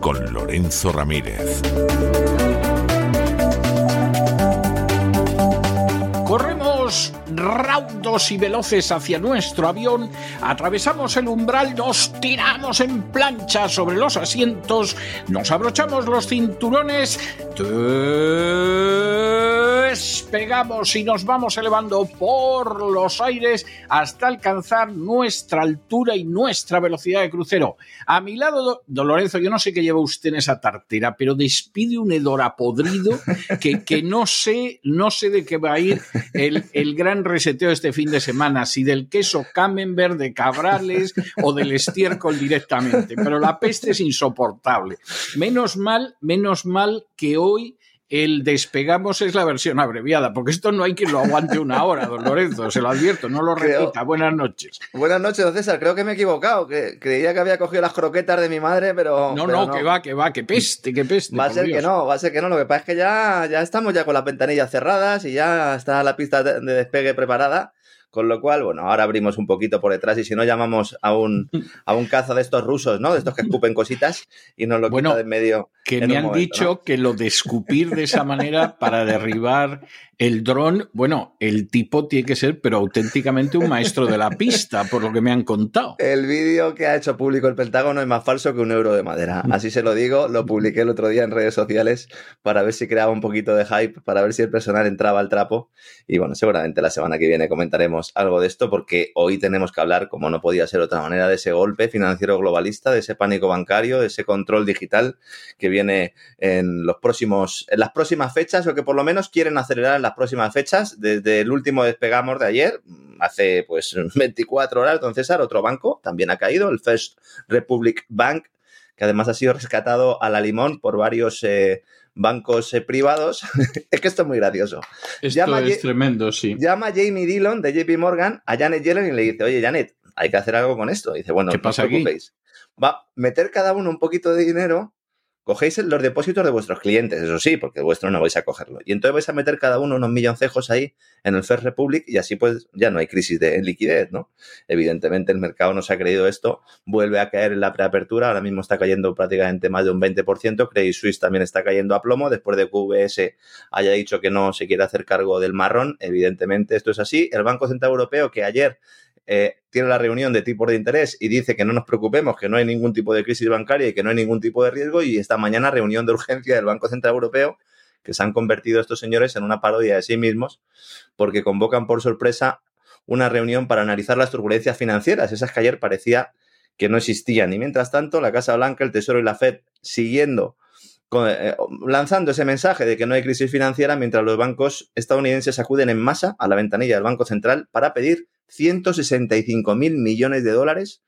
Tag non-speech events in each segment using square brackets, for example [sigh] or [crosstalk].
Con Lorenzo Ramírez. Corremos raudos y veloces hacia nuestro avión, atravesamos el umbral, nos tiramos en plancha sobre los asientos, nos abrochamos los cinturones, despegamos y nos vamos elevando por los aires hasta alcanzar nuestra altura y nuestra velocidad de crucero. A mi lado, don Lorenzo, yo no sé qué lleva usted en esa tartera, pero despide un hedor a podrido que, que no sé, no sé de qué va a ir el, el gran reseteo este fin de semana, si del queso camembert, de cabrales o del estiércol directamente, pero la peste es insoportable. Menos mal, menos mal que hoy el despegamos es la versión abreviada, porque esto no hay quien lo aguante una hora, don Lorenzo, se lo advierto, no lo repita. Buenas noches. Buenas noches, don César. Creo que me he equivocado, que creía que había cogido las croquetas de mi madre, pero. No, pero no, que va, que va, que peste, que peste. Va a ser Dios. que no, va a ser que no. Lo que pasa es que ya, ya estamos ya con las ventanillas cerradas y ya está la pista de despegue preparada. Con lo cual, bueno, ahora abrimos un poquito por detrás y si no llamamos a un, a un caza de estos rusos, ¿no? De estos que escupen cositas y nos lo Bueno, quita de en medio. Que en me han momento, dicho ¿no? que lo de escupir de esa manera para derribar el dron, bueno, el tipo tiene que ser, pero auténticamente un maestro de la pista, por lo que me han contado. El vídeo que ha hecho público el Pentágono es más falso que un euro de madera. Así se lo digo, lo publiqué el otro día en redes sociales para ver si creaba un poquito de hype, para ver si el personal entraba al trapo. Y bueno, seguramente la semana que viene comentaremos algo de esto porque hoy tenemos que hablar, como no podía ser de otra manera, de ese golpe financiero globalista, de ese pánico bancario, de ese control digital que viene en los próximos, en las próximas fechas, o que por lo menos quieren acelerar en las próximas fechas. Desde el último despegamos de ayer, hace pues [laughs] 24 horas, don César, otro banco también ha caído, el First Republic Bank, que además ha sido rescatado a la limón por varios eh, bancos eh, privados. [laughs] es que esto es muy gracioso. Esto Llama es tremendo, sí. Llama Jamie Dillon de JP Morgan a Janet Yellen y le dice, oye Janet, hay que hacer algo con esto. dice, bueno, ¿Qué no pasa os aquí? preocupéis. Va a meter cada uno un poquito de dinero, cogéis los depósitos de vuestros clientes, eso sí, porque vuestro no vais a cogerlo. Y entonces vais a meter cada uno unos milloncejos ahí en el First Republic y así pues ya no hay crisis de liquidez, ¿no? Evidentemente el mercado no se ha creído esto, vuelve a caer en la preapertura, ahora mismo está cayendo prácticamente más de un 20%, Credit Suisse también está cayendo a plomo, después de que UBS haya dicho que no se quiere hacer cargo del marrón, evidentemente esto es así. El Banco Central Europeo que ayer eh, tiene la reunión de tipos de interés y dice que no nos preocupemos, que no hay ningún tipo de crisis bancaria y que no hay ningún tipo de riesgo. Y esta mañana reunión de urgencia del Banco Central Europeo, que se han convertido estos señores en una parodia de sí mismos, porque convocan por sorpresa una reunión para analizar las turbulencias financieras, esas que ayer parecía que no existían. Y mientras tanto, la Casa Blanca, el Tesoro y la Fed siguiendo eh, lanzando ese mensaje de que no hay crisis financiera mientras los bancos estadounidenses acuden en masa a la ventanilla del Banco Central para pedir 165 mil millones de dólares,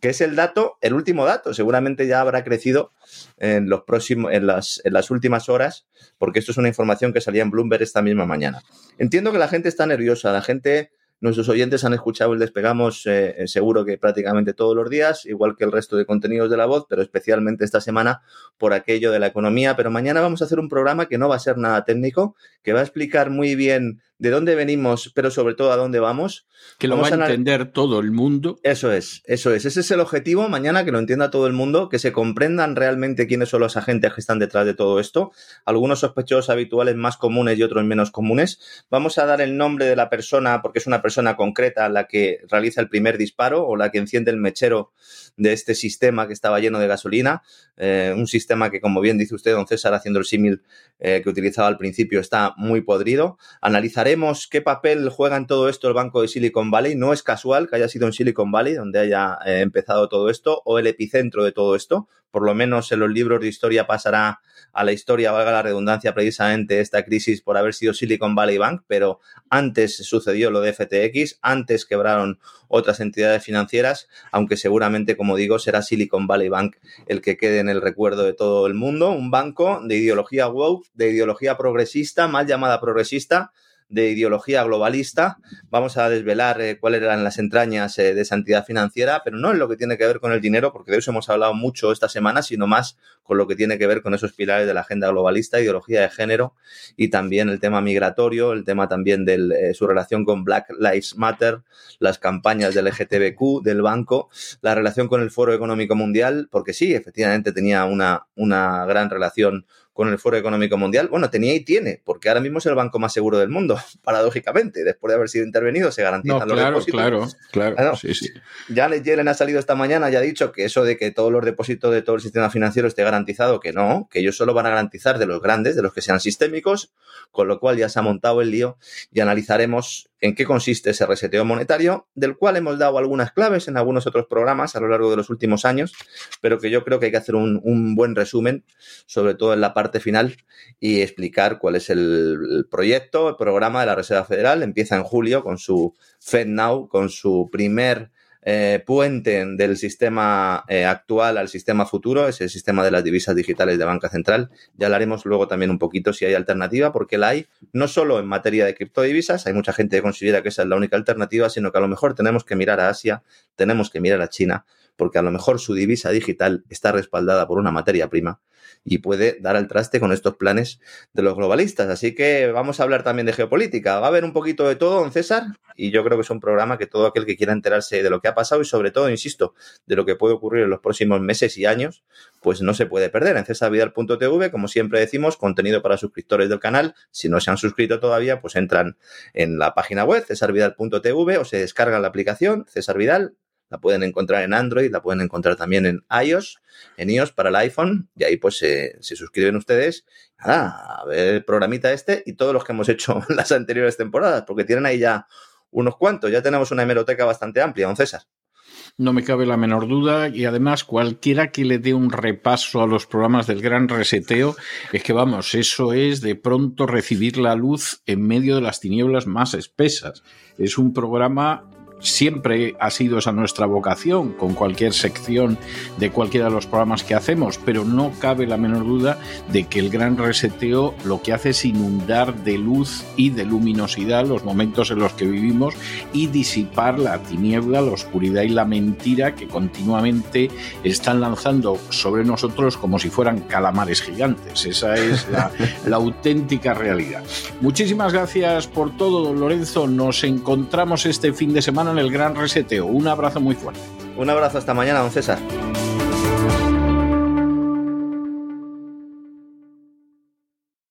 que es el dato, el último dato. Seguramente ya habrá crecido en, los próximos, en, las, en las últimas horas, porque esto es una información que salía en Bloomberg esta misma mañana. Entiendo que la gente está nerviosa, la gente Nuestros oyentes han escuchado el Despegamos eh, seguro que prácticamente todos los días, igual que el resto de contenidos de la voz, pero especialmente esta semana por aquello de la economía. Pero mañana vamos a hacer un programa que no va a ser nada técnico, que va a explicar muy bien de dónde venimos, pero sobre todo a dónde vamos. Que lo Vamos va a entender todo el mundo. Eso es, eso es. Ese es el objetivo mañana, que lo entienda todo el mundo, que se comprendan realmente quiénes son los agentes que están detrás de todo esto. Algunos sospechosos habituales más comunes y otros menos comunes. Vamos a dar el nombre de la persona, porque es una persona concreta la que realiza el primer disparo o la que enciende el mechero de este sistema que estaba lleno de gasolina. Eh, un sistema que, como bien dice usted, don César, haciendo el símil eh, que utilizaba al principio, está muy podrido. Analizaremos qué papel juega en todo esto el banco de Silicon Valley. No es casual que haya sido en Silicon Valley donde haya eh, empezado todo esto o el epicentro de todo esto, por lo menos en los libros de historia pasará a la historia, valga la redundancia, precisamente esta crisis por haber sido Silicon Valley Bank, pero antes sucedió lo de FTX, antes quebraron otras entidades financieras, aunque seguramente, como digo, será Silicon Valley Bank el que quede en el recuerdo de todo el mundo, un banco de ideología woke, de ideología progresista, mal llamada progresista, de ideología globalista. Vamos a desvelar eh, cuáles eran las entrañas eh, de esa entidad financiera, pero no en lo que tiene que ver con el dinero, porque de eso hemos hablado mucho esta semana, sino más con lo que tiene que ver con esos pilares de la agenda globalista, ideología de género y también el tema migratorio, el tema también de eh, su relación con Black Lives Matter, las campañas del LGTBQ, del banco, la relación con el Foro Económico Mundial, porque sí, efectivamente tenía una, una gran relación con el Foro Económico Mundial. Bueno, tenía y tiene, porque ahora mismo es el banco más seguro del mundo, [laughs] paradójicamente. Después de haber sido intervenido, se garantizan los depósitos. Claro, claro, claro. Sí, sí. Ya Yellen ha salido esta mañana y ha dicho que eso de que todos los depósitos de todo el sistema financiero esté garantizado, que no, que ellos solo van a garantizar de los grandes, de los que sean sistémicos, con lo cual ya se ha montado el lío y analizaremos en qué consiste ese reseteo monetario, del cual hemos dado algunas claves en algunos otros programas a lo largo de los últimos años, pero que yo creo que hay que hacer un, buen resumen, sobre todo en la parte final, y explicar cuál es el, proyecto, el programa de la Reserva Federal. Empieza en julio con su FedNow, con su primer eh, del sistema eh, actual al sistema futuro, es el sistema de las divisas digitales de banca central. Ya hablaremos luego también un poquito si hay alternativa, porque la hay no solo en materia de criptodivisas, hay mucha gente que considera que esa es la única alternativa, sino que a lo mejor tenemos que mirar a Asia, tenemos que mirar a China, porque a lo mejor su divisa digital está respaldada por una materia prima y puede dar al traste con estos planes de los globalistas. Así que vamos a hablar también de geopolítica. Va a haber un poquito de todo, don César, y yo creo que es un programa que todo aquel que quiera enterarse de lo que ha pasado y sobre todo, insisto, de lo que puede ocurrir en los próximos meses y años, pues no se puede perder. En cesarvidal.tv, como siempre decimos, contenido para suscriptores del canal. Si no se han suscrito todavía, pues entran en la página web cesarvidal.tv o se descargan la aplicación César Vidal la pueden encontrar en Android, la pueden encontrar también en iOS, en iOS para el iPhone, y ahí pues se, suscriben ustedes. a ver el programita este y todos los que hemos hecho [laughs] las anteriores temporadas, porque tienen ahí ya unos cuantos, ya tenemos una hemeroteca bastante amplia, don César. No me cabe la menor duda y además cualquiera que le dé un repaso a los programas del gran reseteo, es que vamos, eso es de pronto recibir la luz en medio de las tinieblas más espesas. Es un programa siempre ha sido esa nuestra vocación con cualquier sección de cualquiera de los programas que hacemos, pero no cabe la menor duda de que el gran reseteo lo que hace es inundar de luz y de luminosidad los momentos en los que vivimos y disipar la tiniebla, la oscuridad y la mentira que continuamente están lanzando sobre nosotros como si fueran calamares gigantes. Esa es la, [laughs] la auténtica realidad. Muchísimas gracias por todo, don Lorenzo. Nos encontramos este fin de semana en el gran reseteo. Un abrazo muy fuerte. Un abrazo hasta mañana, don César.